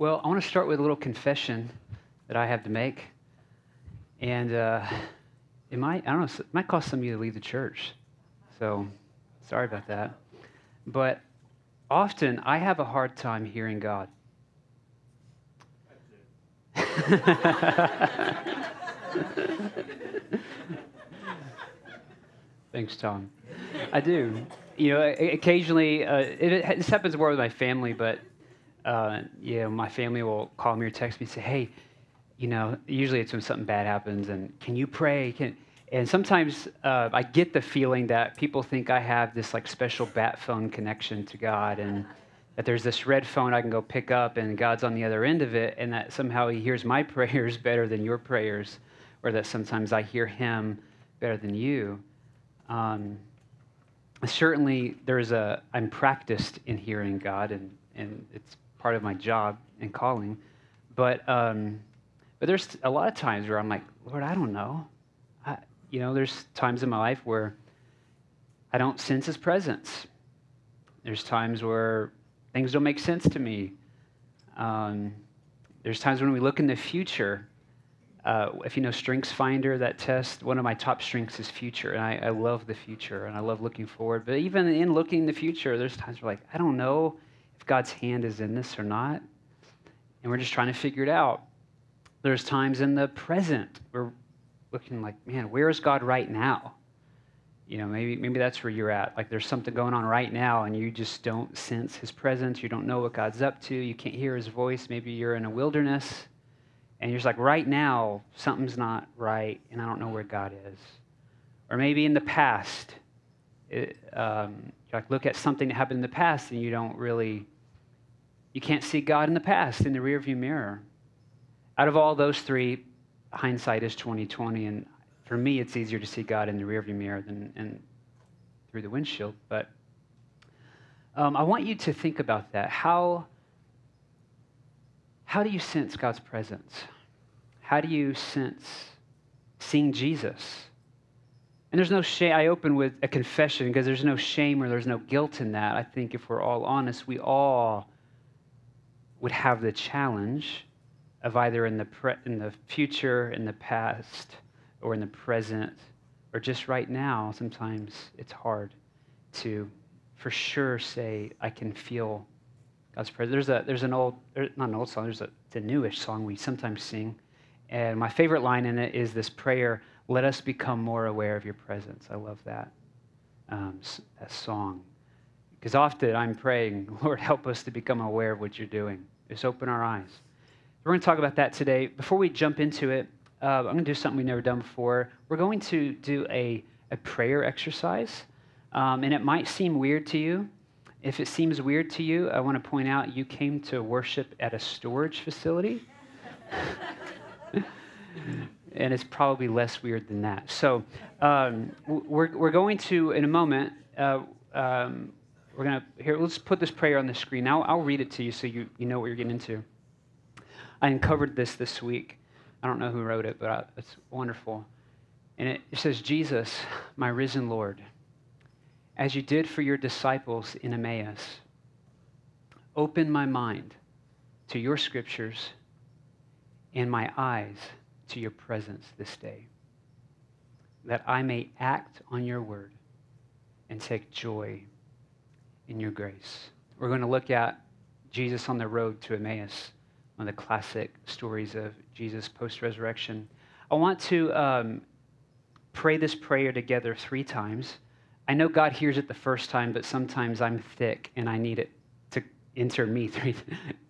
Well, I want to start with a little confession that I have to make. And uh, it might, I don't know, it might cost some of you to leave the church. So sorry about that. But often I have a hard time hearing God. Thanks, Tom. I do. You know, occasionally, uh, it, this happens more with my family, but uh, you know, my family will call me or text me and say, "Hey, you know," usually it's when something bad happens, and can you pray? Can and sometimes uh, I get the feeling that people think I have this like special bat phone connection to God, and that there's this red phone I can go pick up, and God's on the other end of it, and that somehow He hears my prayers better than your prayers, or that sometimes I hear Him better than you. Um, certainly, there's a I'm practiced in hearing God, and and it's part of my job and calling. But um, but there's a lot of times where I'm like, Lord, I don't know. I, you know, there's times in my life where I don't sense His presence. There's times where things don't make sense to me. Um, there's times when we look in the future uh, if you know Strengths Finder, that test, one of my top strengths is future. And I, I, love the future and I love looking forward. But even in looking in the future, there's times where like, I don't know if God's hand is in this or not. And we're just trying to figure it out. There's times in the present we're looking like, man, where is God right now? You know, maybe, maybe that's where you're at. Like there's something going on right now and you just don't sense his presence. You don't know what God's up to. You can't hear his voice. Maybe you're in a wilderness and you're just like, right now, something's not right, and I don't know where God is. Or maybe in the past, it, um, like look at something that happened in the past, and you don't really, you can't see God in the past in the rearview mirror. Out of all those three, hindsight is 2020, and for me, it's easier to see God in the rearview mirror than in, through the windshield. But um, I want you to think about that. How how do you sense God's presence? How do you sense seeing Jesus? And there's no shame. I open with a confession because there's no shame or there's no guilt in that. I think if we're all honest, we all would have the challenge of either in the, pre- in the future, in the past, or in the present, or just right now. Sometimes it's hard to, for sure, say, I can feel God's presence. There's, a, there's an old, er, not an old song, there's a, it's a newish song we sometimes sing. And my favorite line in it is this prayer, let us become more aware of your presence. I love that, um, that song. Because often I'm praying, Lord, help us to become aware of what you're doing. Just open our eyes. We're going to talk about that today. Before we jump into it, uh, I'm going to do something we've never done before. We're going to do a, a prayer exercise. Um, and it might seem weird to you, if it seems weird to you, I want to point out you came to worship at a storage facility. and it's probably less weird than that. So um, we're, we're going to, in a moment, uh, um, we're going to, here, let's put this prayer on the screen. Now I'll read it to you so you, you know what you're getting into. I uncovered this this week. I don't know who wrote it, but I, it's wonderful. And it, it says, Jesus, my risen Lord as you did for your disciples in Emmaus. Open my mind to your scriptures and my eyes to your presence this day, that I may act on your word and take joy in your grace. We're going to look at Jesus on the road to Emmaus, one of the classic stories of Jesus post resurrection. I want to um, pray this prayer together three times. I know God hears it the first time, but sometimes I'm thick and I need it to enter me three.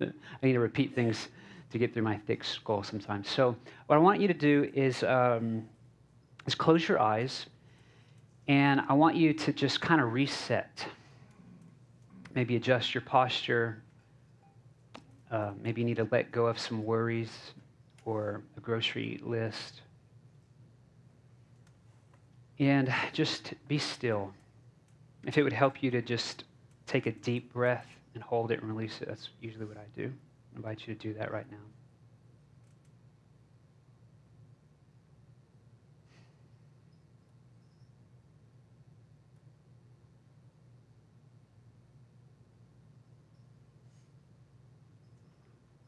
I need to repeat things to get through my thick skull sometimes. So, what I want you to do is, um, is close your eyes, and I want you to just kind of reset. Maybe adjust your posture. Uh, maybe you need to let go of some worries or a grocery list and just be still. If it would help you to just take a deep breath and hold it and release it, that's usually what I do. Invite you to do that right now.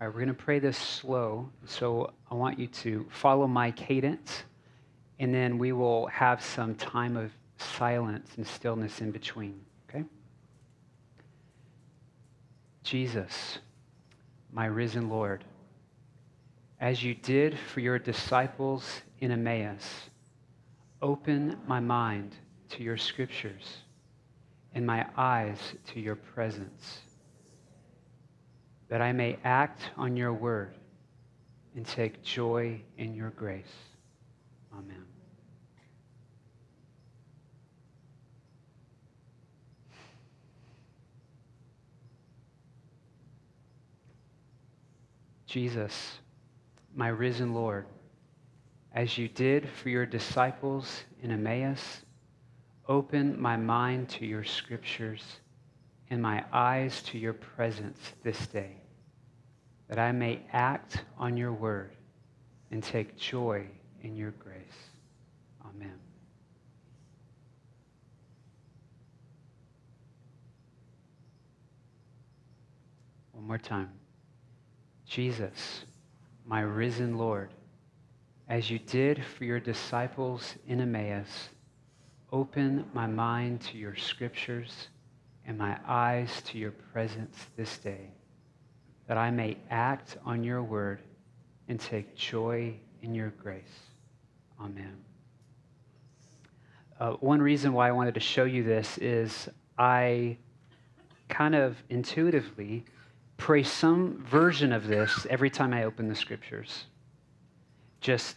All right, we're going to pray this slow. So I want you to follow my cadence, and then we will have some time of silence and stillness in between, okay? Jesus, my risen Lord, as you did for your disciples in Emmaus, open my mind to your scriptures and my eyes to your presence, that I may act on your word and take joy in your grace. Amen. Jesus, my risen Lord, as you did for your disciples in Emmaus, open my mind to your scriptures and my eyes to your presence this day, that I may act on your word and take joy in your grace. Amen. One more time. Jesus, my risen Lord, as you did for your disciples in Emmaus, open my mind to your scriptures and my eyes to your presence this day, that I may act on your word and take joy in your grace. Amen. Uh, one reason why I wanted to show you this is I kind of intuitively pray some version of this every time I open the scriptures. Just,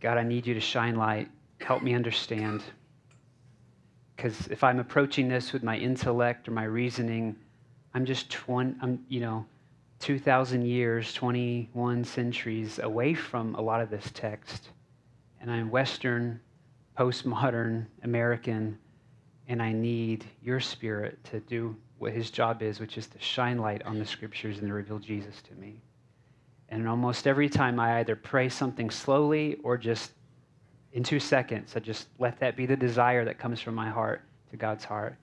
God, I need you to shine light. Help me understand. Because if I'm approaching this with my intellect or my reasoning, I'm just one, I'm, you know, 2,000 years, 21 centuries away from a lot of this text. And I'm Western, postmodern American, and I need your spirit to do what his job is, which is to shine light on the scriptures and to reveal Jesus to me. And almost every time I either pray something slowly or just in two seconds, I just let that be the desire that comes from my heart to God's heart.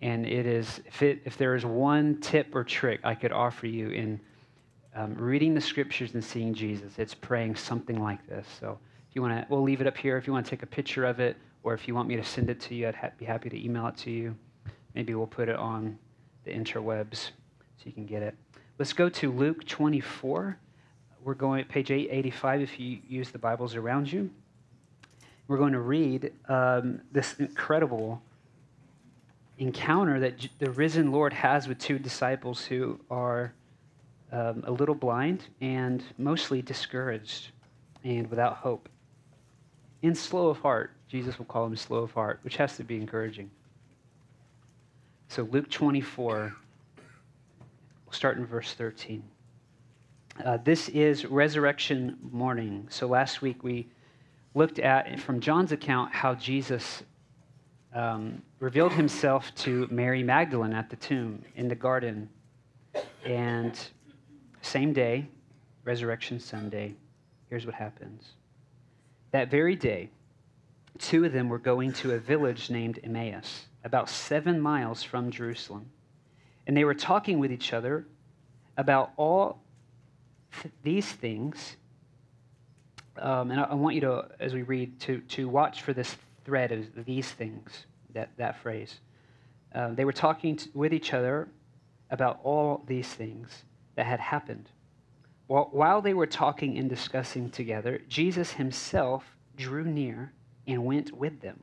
And it is, if, it, if there is one tip or trick I could offer you in um, reading the scriptures and seeing Jesus, it's praying something like this. So if you want to, we'll leave it up here. If you want to take a picture of it, or if you want me to send it to you, I'd ha- be happy to email it to you. Maybe we'll put it on the interwebs so you can get it. Let's go to Luke 24. We're going page 885 if you use the Bibles around you. We're going to read um, this incredible encounter that the risen Lord has with two disciples who are um, a little blind and mostly discouraged and without hope. In slow of heart. Jesus will call them slow of heart, which has to be encouraging. So, Luke 24, we'll start in verse 13. Uh, this is resurrection morning. So, last week we looked at, from John's account, how Jesus um, revealed himself to Mary Magdalene at the tomb in the garden. And same day, Resurrection Sunday, here's what happens. That very day, two of them were going to a village named Emmaus about seven miles from Jerusalem. And they were talking with each other about all th- these things. Um, and I, I, want you to, as we read, to, to watch for this thread of these things, that, that phrase. Um, they were talking with each other about all these things that had happened. While, while they were talking and discussing together, Jesus himself drew near and went with them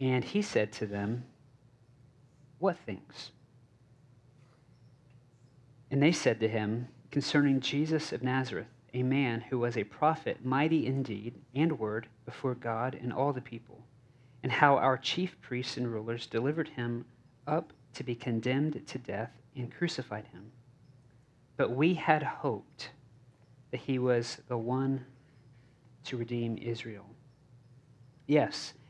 And he said to them, What things? And they said to him, Concerning Jesus of Nazareth, a man who was a prophet, mighty in deed and word before God and all the people, and how our chief priests and rulers delivered him up to be condemned to death and crucified him. but we had hoped that he was the one to redeem Israel. Yes,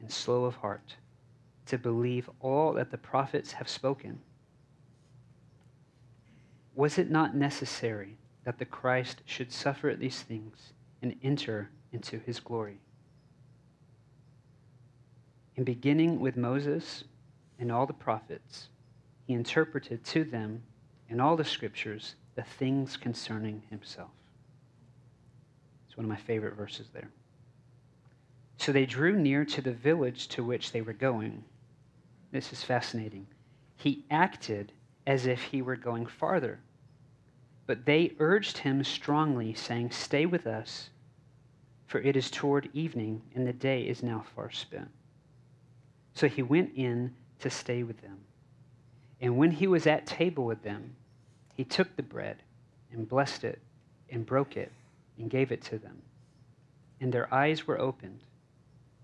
and slow of heart, to believe all that the prophets have spoken. Was it not necessary that the Christ should suffer these things and enter into his glory? In beginning with Moses and all the prophets, he interpreted to them in all the scriptures the things concerning himself. It's one of my favorite verses there. So they drew near to the village to which they were going. This is fascinating. He acted as if he were going farther. But they urged him strongly, saying, Stay with us, for it is toward evening, and the day is now far spent. So he went in to stay with them. And when he was at table with them, he took the bread and blessed it and broke it and gave it to them. And their eyes were opened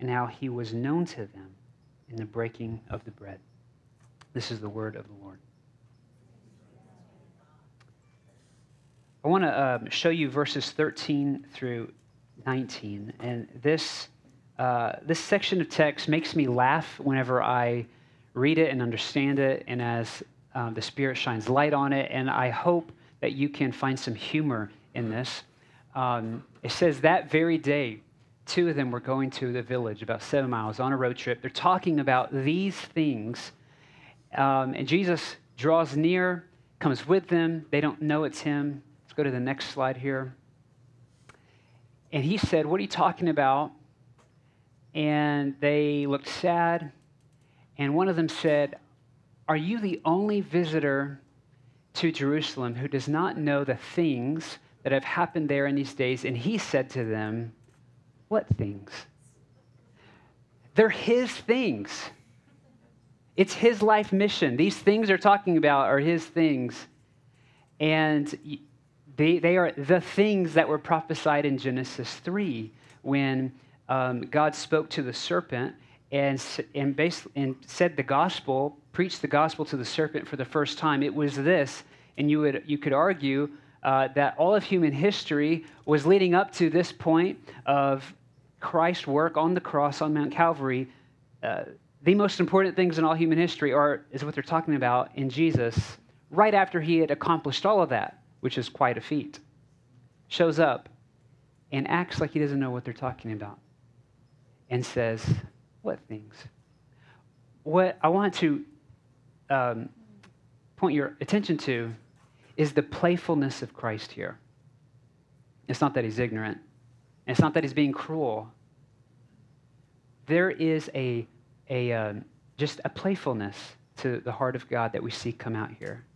and how he was known to them in the breaking of the bread. This is the word of the Lord. I want to um, show you verses 13 through 19. And this, uh, this section of text makes me laugh whenever I read it and understand it, and as um, the Spirit shines light on it. And I hope that you can find some humor in this. Um, it says, That very day, two of them were going to the village about seven miles on a road trip. They're talking about these things. Um, and Jesus draws near, comes with them. They don't know it's him. Let's go to the next slide here. And he said, What are you talking about? And they looked sad. And one of them said, Are you the only visitor to Jerusalem who does not know the things that have happened there in these days? And he said to them, what things? They're his things. It's his life mission. These things they're talking about are his things. And they, they are the things that were prophesied in Genesis 3 when um, God spoke to the serpent and, and, based, and said the gospel, preached the gospel to the serpent for the first time. It was this, and you, would, you could argue uh, that all of human history was leading up to this point of Christ's work on the cross on Mount Calvary. Uh, the most important things in all human history are is what they're talking about in Jesus right after he had accomplished all of that, which is quite a feat. Shows up and acts like he doesn't know what they're talking about and says, What things? What I want to um, point your attention to is the playfulness of Christ here. It's not that he's ignorant, and it's not that he's being cruel. There is a, a um, just a playfulness to the heart of God that we see come out here.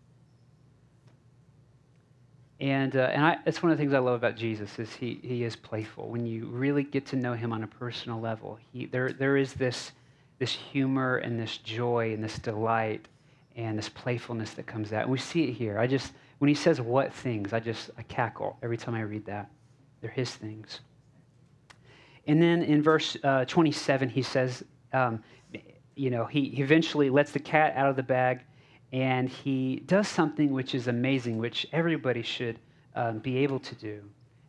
And, uh, and I, one of the things I love about Jesus is he, he is playful. When you really get to know him on a personal level, he, there, there is this, this humor and this joy and this delight and this playfulness that comes out. And we see it here. I just, when he says what things, I just I cackle every time I read that. They're his things. And then in verse uh, 27, he says, um, you know, he, eventually lets the cat out of the bag and he does something which is amazing, which everybody should um, be able to do.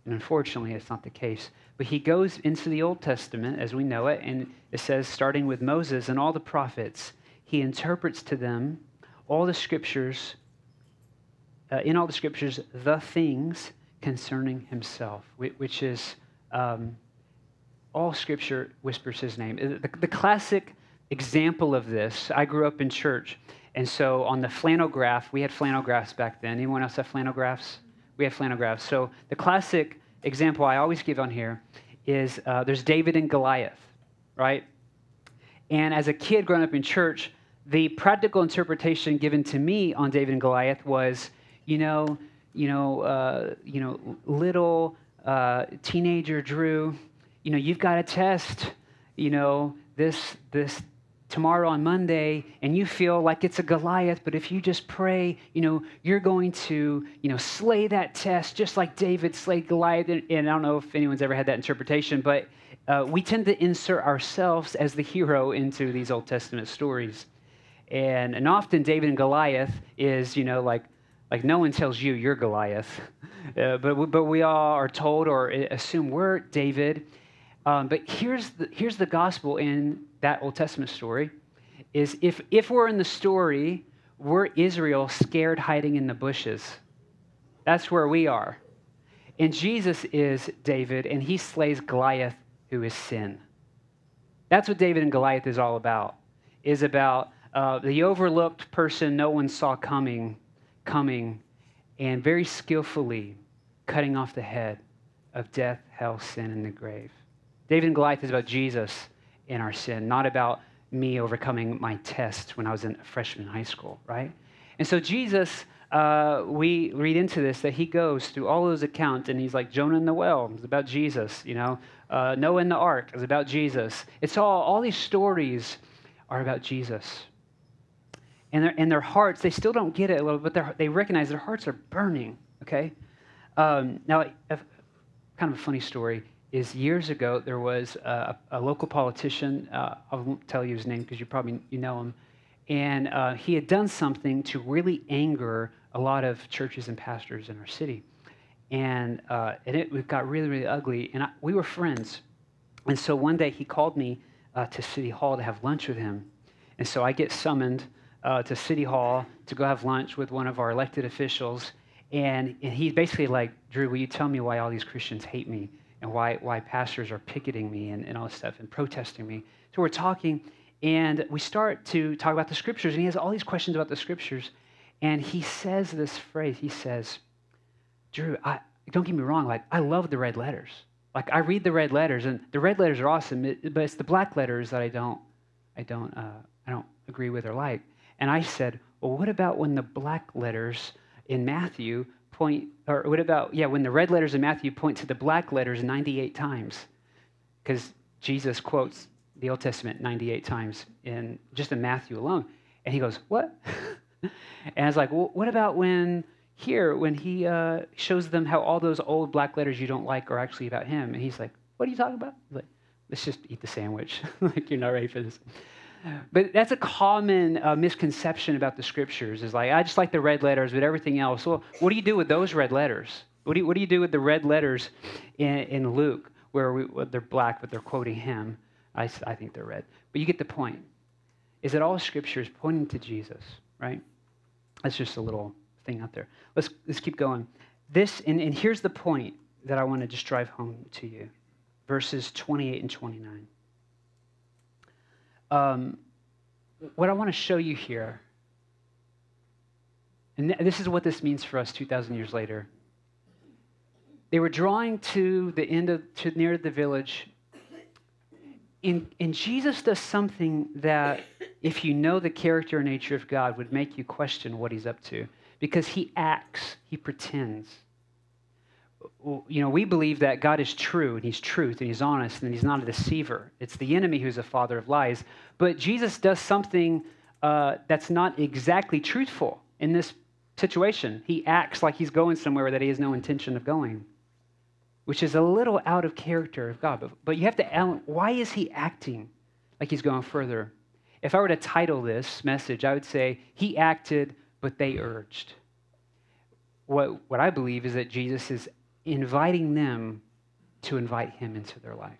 And unfortunately, it's not the case. But he goes into the Old Testament as we know it, and it says, starting with Moses and all the prophets, he interprets to them all the scriptures uh, in all the scriptures the things concerning himself, which is um, all scripture whispers his name. The, the, classic example of this, I grew up in church, and so on the flannel graph, we had flannel graphs back then. Anyone else have flannel graphs? We had flannel graphs. So the classic example I always give on here is uh, there's David and Goliath, right? And as a kid growing up in church, the practical interpretation given to me on David and Goliath was, you know, you know, uh, you know, little uh, teenager Drew, you know, you've got a test, you know, this this tomorrow on Monday, and you feel like it's a Goliath, but if you just pray, you know, you're going to, you know, slay that test just like David slayed Goliath. And, and I don't know if anyone's ever had that interpretation, but uh, we tend to insert ourselves as the hero into these Old Testament stories. And, and often David and Goliath is, you know, like, like no one tells you you're Goliath, uh, but, but we all are told or assume we're David. Um, but here's the, here's the gospel in that Old Testament story is if, if we're in the story, we're Israel scared hiding in the bushes. That's where we are. And Jesus is David, and he slays Goliath, who is sin. That's what David and Goliath is all about, is about uh, the overlooked person no one saw coming, coming, and very skillfully cutting off the head of death, hell, sin, and the grave. David and Goliath is about Jesus in our sin, not about me overcoming my test when I was in freshman high school, right? And so Jesus, uh, we read into this that he goes through all those accounts and he's like Jonah in the well, it's about Jesus, you know. Uh, Noah in the ark is about Jesus. It's all, all these stories are about Jesus. And their, and their hearts, they still don't get it a little, but they recognize their hearts are burning, okay? Um, now, kind of a funny story is years ago there was a, a local politician. Uh, I won't tell you his name because you probably you know him, and uh, he had done something to really anger a lot of churches and pastors in our city, and uh, and it got really really ugly. And I, we were friends, and so one day he called me uh, to City Hall to have lunch with him, and so I get summoned uh, to City Hall to go have lunch with one of our elected officials. And, and he's basically like, Drew, will you tell me why all these Christians hate me? And why, why pastors are picketing me and, and all this stuff and protesting me. So we're talking, and we start to talk about the scriptures, and he has all these questions about the scriptures. And he says this phrase he says, Drew, I, don't get me wrong, like, I love the red letters. Like, I read the red letters, and the red letters are awesome, but it's the black letters that I don't, I don't, uh, I don't agree with or like. And I said, well, what about when the black letters in Matthew point, or what about, yeah, when the red letters in Matthew point to the black letters 98 times? Because Jesus quotes the Old Testament 98 times in just in Matthew alone. And he goes, What? and I was like, Well, what about when here, when he uh, shows them how all those old black letters you don't like are actually about him? And he's like, What are you talking about? He's like, Let's just eat the sandwich. like, you're not ready for this. But that's a common uh, misconception about the scriptures is like, I just like the red letters, but everything else. Well, what do you do with those red letters? What do you, what do, you do with the red letters in, in Luke where we, well, they're black, but they're quoting him? I, I think they're red. But you get the point. Is that all scripture is pointing to Jesus, right? That's just a little thing out there. Let's, let's keep going. This, and, and here's the point that I want to just drive home to you verses 28 and 29. Um, what I want to show you here, and this is what this means for us 2,000 years later. They were drawing to the end of, to near the village. And, and Jesus does something that, if you know the character and nature of God, would make you question what he's up to. Because he acts, he pretends you know, we believe that God is true and he's truth and he's honest and he's not a deceiver. It's the enemy who's a father of lies. But Jesus does something uh, that's not exactly truthful in this situation. He acts like he's going somewhere that he has no intention of going, which is a little out of character of God. But, but you have to, why is he acting like he's going further? If I were to title this message, I would say, He acted, but they urged. What, what I believe is that Jesus is inviting them to invite him into their life.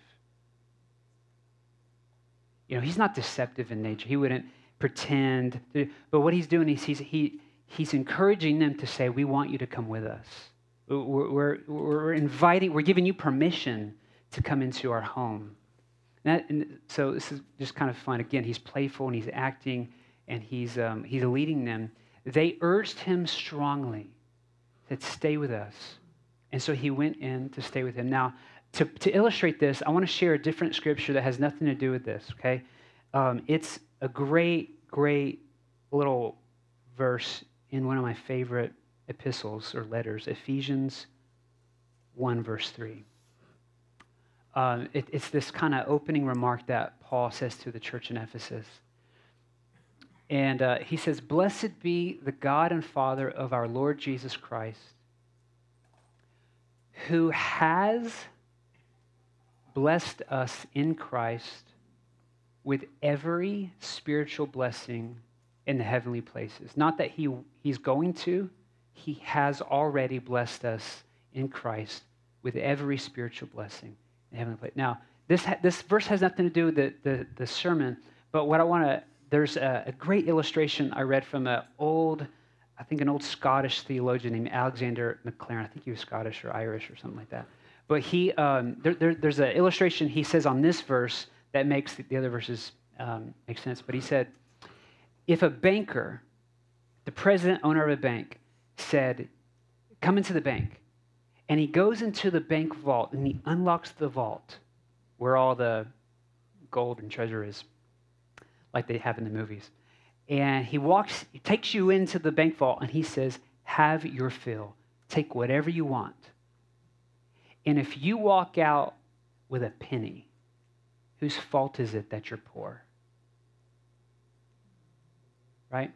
You know, he's not deceptive in nature. He wouldn't pretend. To, but what he's doing is he's, he, he's encouraging them to say, We want you to come with us. We're, we're, we're inviting, we're giving you permission to come into our home. And, that, and so this is just kind of fun. Again, he's playful and he's acting and he's, um, he's leading them. They urged him strongly that stay with us. And so he went in to stay with him. Now, to, to illustrate this, I want to share a different scripture that has nothing to do with this, okay? Um, it's a great, great little verse in one of my favorite epistles or letters, Ephesians 1, verse 3. Uh, it, it's this kind of opening remark that Paul says to the church in Ephesus. And uh, he says, Blessed be the God and Father of our Lord Jesus Christ, who has blessed us in Christ with every spiritual blessing in the heavenly places. Not that he, he's going to, he has already blessed us in Christ with every spiritual blessing in heavenly. Now, this, this verse has nothing to do with the, the, the sermon, but what I want to, there's a, a, great illustration I read from an old, I think an old Scottish theologian named Alexander Maclaren. I think he was Scottish or Irish or something like that. But he, um, there, there, there's an illustration he says on this verse that makes the, the other verses um, make sense. But he said, if a banker, the president owner of a bank, said, Come into the bank, and he goes into the bank vault and he unlocks the vault where all the gold and treasure is, like they have in the movies. And he walks, he takes you into the bank vault and he says, Have your fill. Take whatever you want. And if you walk out with a penny, whose fault is it that you're poor? right?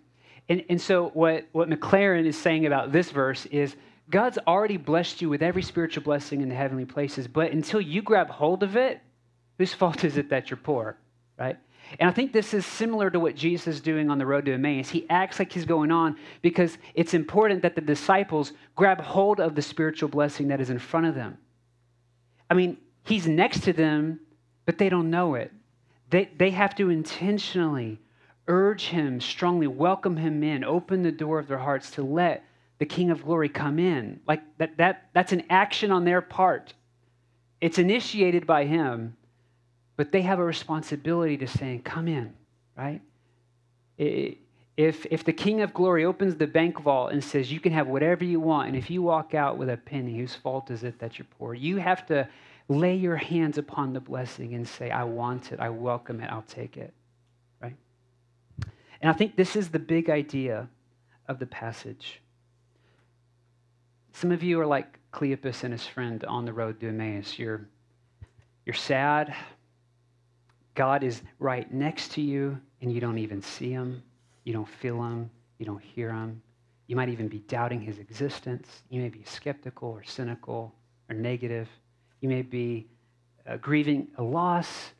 And, and so, what, what Maclaren is saying about this verse is God's already blessed you with every spiritual blessing in the heavenly places, but until you grab hold of it, whose fault is it that you're poor, right? And I think this is similar to what Jesus is doing on the road to Emmaus. He acts like he's going on because it's important that the disciples grab hold of the spiritual blessing that is in front of them. I mean, he's next to them, but they don't know it. They, they have to intentionally urge him strongly, welcome him in, open the door of their hearts to let the King of Glory come in. Like that, that that's an action on their part. It's initiated by him, but they have a responsibility to say, Come in, right? If, if the King of Glory opens the bank vault and says, You can have whatever you want, and if you walk out with a penny, whose fault is it that you're poor? You have to lay your hands upon the blessing and say, I want it, I welcome it, I'll take it. Right? And I think this is the big idea of the passage. Some of you are like Cleopas and his friend on the road to Emmaus. You're, you're sad. God is right next to you, and you don't even see him. You don't feel him. You don't hear him. You might even be doubting his existence. You may be skeptical or cynical or negative. You may be uh, grieving a loss.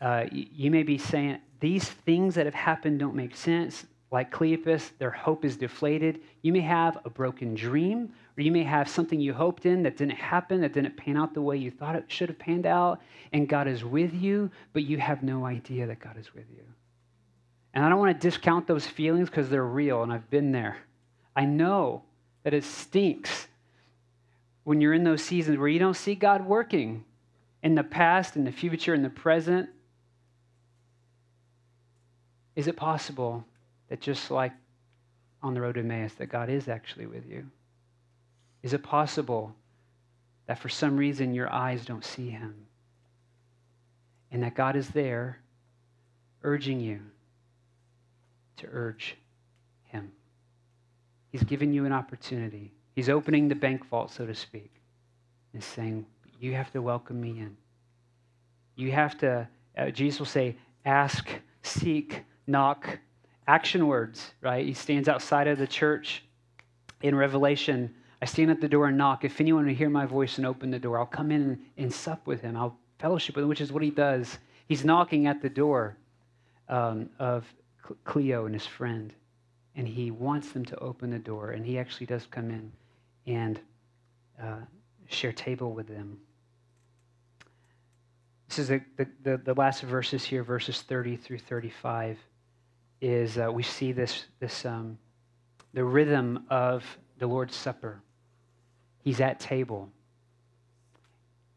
Uh, you, you may be saying, these things that have happened don't make sense. Like Cleopas, their hope is deflated. You may have a broken dream, or you may have something you hoped in that didn't happen, that didn't pan out the way you thought it should have panned out, and God is with you, but you have no idea that God is with you. And I don't want to discount those feelings because they're real, and I've been there. I know that it stinks when you're in those seasons where you don't see God working in the past, in the future, in the present, is it possible that just like on the road to Emmaus, that God is actually with you? Is it possible that for some reason your eyes don't see him? And that God is there urging you to urge him. He's giving you an opportunity. He's opening the bank vault, so to speak, and saying, You have to welcome me in. You have to, uh, Jesus will say, ask, seek, knock, action words, right? He stands outside of the church in Revelation. I stand at the door and knock. If anyone will hear my voice and open the door, I'll come in and, sup with him. I'll fellowship with him, which is what he does. He's knocking at the door um, of Cleo and his friend, and he wants them to open the door, and he actually does come in and uh, share table with them. This is the, the, the last verses here, verses 30 through 35 is uh, we see this, this um, the rhythm of the Lord's Supper. He's at table.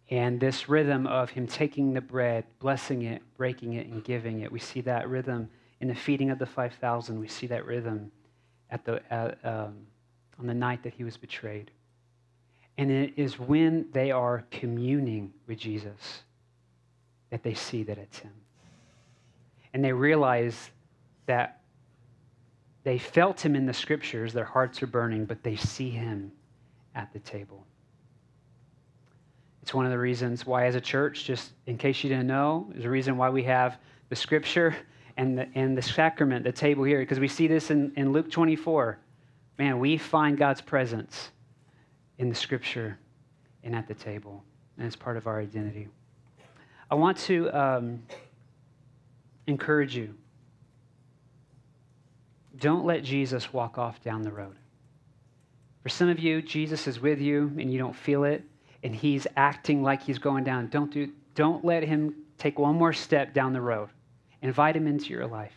And this rhythm of him taking the bread, blessing it, breaking it, and giving it, we see that rhythm in the feeding of the 5,000. We see that rhythm at the, um, on the night that he was betrayed. And it is when they are communing with Jesus that they see that it's him. And they realize that they felt him in the scriptures, their hearts are burning, but they see him at the table. It's one of the reasons why, as a church, just in case you didn't know, is a reason why we have the scripture and the, and the sacrament, the table here, because we see this in, in Luke 24. Man, we find God's presence in the scripture and at the table, and it's part of our identity. I want to um, encourage you don't let Jesus walk off down the road. For some of you, Jesus is with you and you don't feel it, and he's acting like he's going down. Don't, do, don't let him take one more step down the road. Invite him into your life.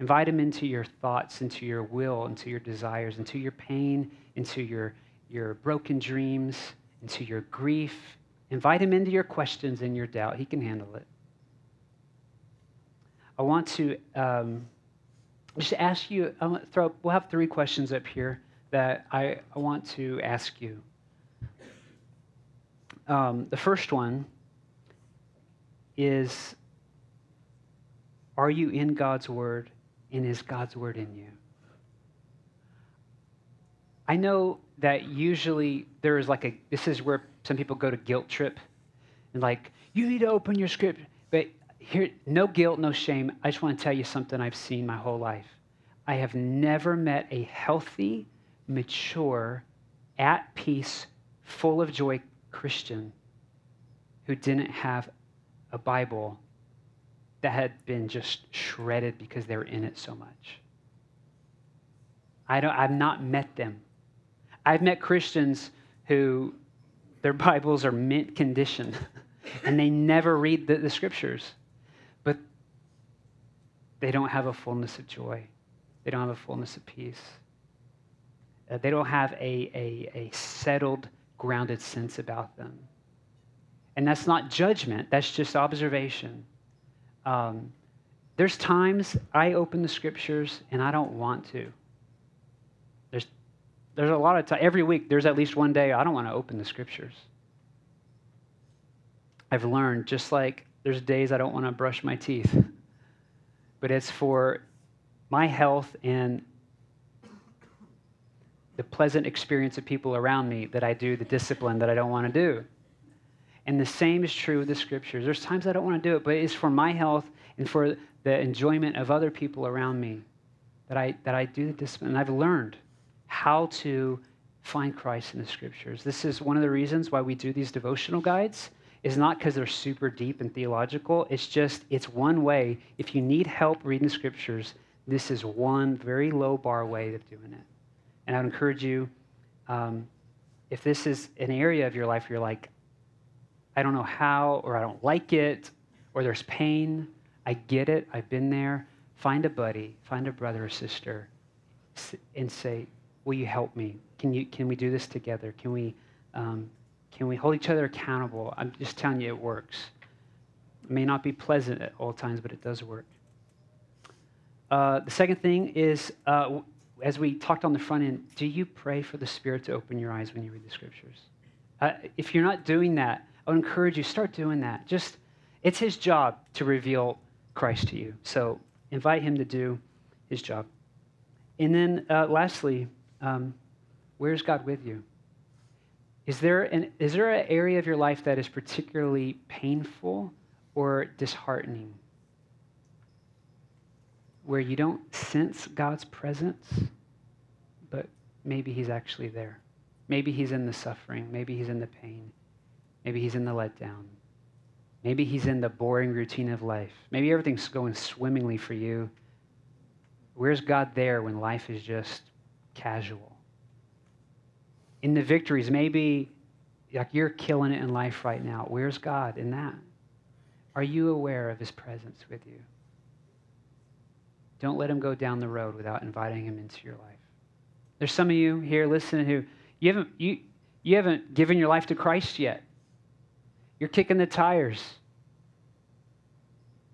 Invite him into your thoughts, into your will, into your desires, into your pain, into your, your broken dreams, into your grief. Invite him into your questions and your doubt. He can handle it. I want to um, just ask you, I'll throw, we'll have three questions up here that I, want to ask you. Um, the first one is Are you in God's Word, and is God's Word in you? I know that usually there is like a, this is where some people go to guilt trip and like, you need to open your script. But here, no guilt, no shame. I just want to tell you something I've seen my whole life. I have never met a healthy, mature, at peace, full of joy Christian who didn't have a Bible that had been just shredded because they were in it so much. I don't, I've not met them. I've met Christians who their Bibles are mint condition and they never read the, the scriptures, but they don't have a fullness of joy. They don't have a fullness of peace. Uh, they don't have a, a, a settled, grounded sense about them. And that's not judgment, that's just observation. Um, there's times I open the scriptures and I don't want to. There's, there's a lot of time, every week, there's at least one day I don't want to open the scriptures. I've learned, just like there's days I don't want to brush my teeth, but it's for my health and the pleasant experience of people around me that I do the discipline that I don't want to do. And the same is true with the scriptures. There's times I don't want to do it, but it's for my health and for the enjoyment of other people around me that I, that I do the discipline. And I've learned how to find Christ in the scriptures. This is one of the reasons why we do these devotional guides is not because they're super deep and theological. It's just, it's one way. If you need help reading the scriptures, this is one very low bar way of doing it. And I would encourage you, um, if this is an area of your life where you're like, I don't know how, or I don't like it, or there's pain, I get it, I've been there. Find a buddy, find a brother or sister, and say, Will you help me? Can, you, can we do this together? Can we, um, can we hold each other accountable? I'm just telling you, it works. It may not be pleasant at all times, but it does work. Uh, the second thing is, uh, as we talked on the front end, do you pray for the Spirit to open your eyes when you read the scriptures? Uh, if you're not doing that, I would encourage you start doing that. Just it's His job to reveal Christ to you. So invite Him to do His job. And then, uh, lastly, um, where's God with you? Is there an is there an area of your life that is particularly painful or disheartening? Where you don't sense God's presence, but maybe He's actually there. Maybe He's in the suffering. Maybe He's in the pain. Maybe He's in the letdown. Maybe He's in the boring routine of life. Maybe everything's going swimmingly for you. Where's God there when life is just casual? In the victories, maybe like you're killing it in life right now. Where's God in that? Are you aware of His presence with you? Don't let him go down the road without inviting him into your life. There's some of you here listening who you haven't, you, you haven't given your life to Christ yet. You're kicking the tires.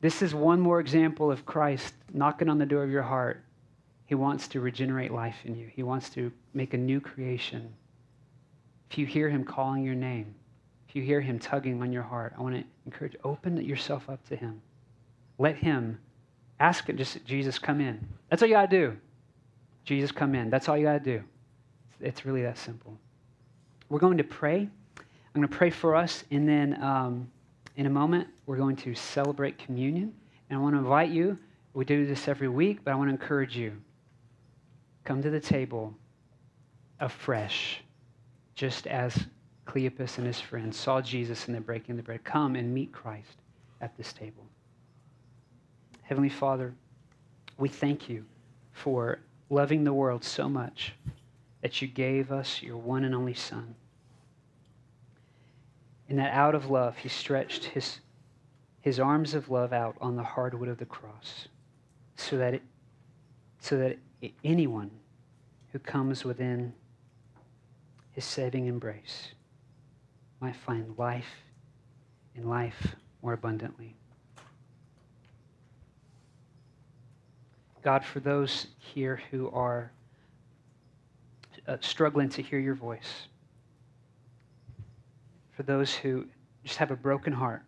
This is one more example of Christ knocking on the door of your heart. He wants to regenerate life in you, He wants to make a new creation. If you hear Him calling your name, if you hear Him tugging on your heart, I want to encourage open yourself up to Him. Let Him ask it, just Jesus, come in. That's all you got to do. Jesus, come in. That's all you got to do. It's really that simple. We're going to pray. I'm going to pray for us, and then um, in a moment, we're going to celebrate communion. And I want to invite you, we do this every week, but I want to encourage you come to the table afresh, just as Cleopas and his friends saw Jesus in the breaking of the bread. Come and meet Christ at this table. Heavenly Father, we thank you for loving the world so much that you gave us your one and only Son. And that out of love, he stretched his, his arms of love out on the hardwood of the cross so that, it, so that anyone who comes within his saving embrace might find life and life more abundantly. God, for those here who are uh, struggling to hear your voice, for those who just have a broken heart,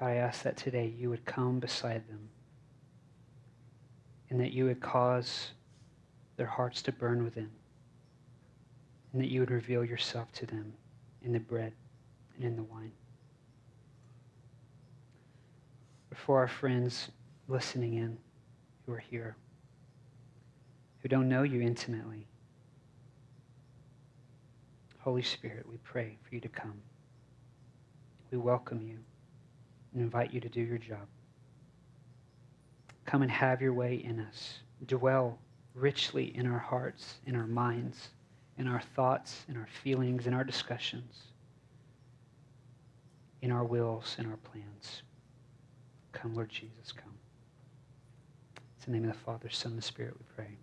God, I ask that today you would come beside them and that you would cause their hearts to burn within and that you would reveal yourself to them in the bread and in the wine. For our friends listening in who are here, who don't know you intimately, Holy Spirit, we pray for you to come. We welcome you and invite you to do your job. Come and have your way in us. Dwell richly in our hearts, in our minds, in our thoughts, in our feelings, in our discussions, in our wills, in our plans. Come, Lord Jesus, come. It's in the name of the Father, Son, and Spirit we pray.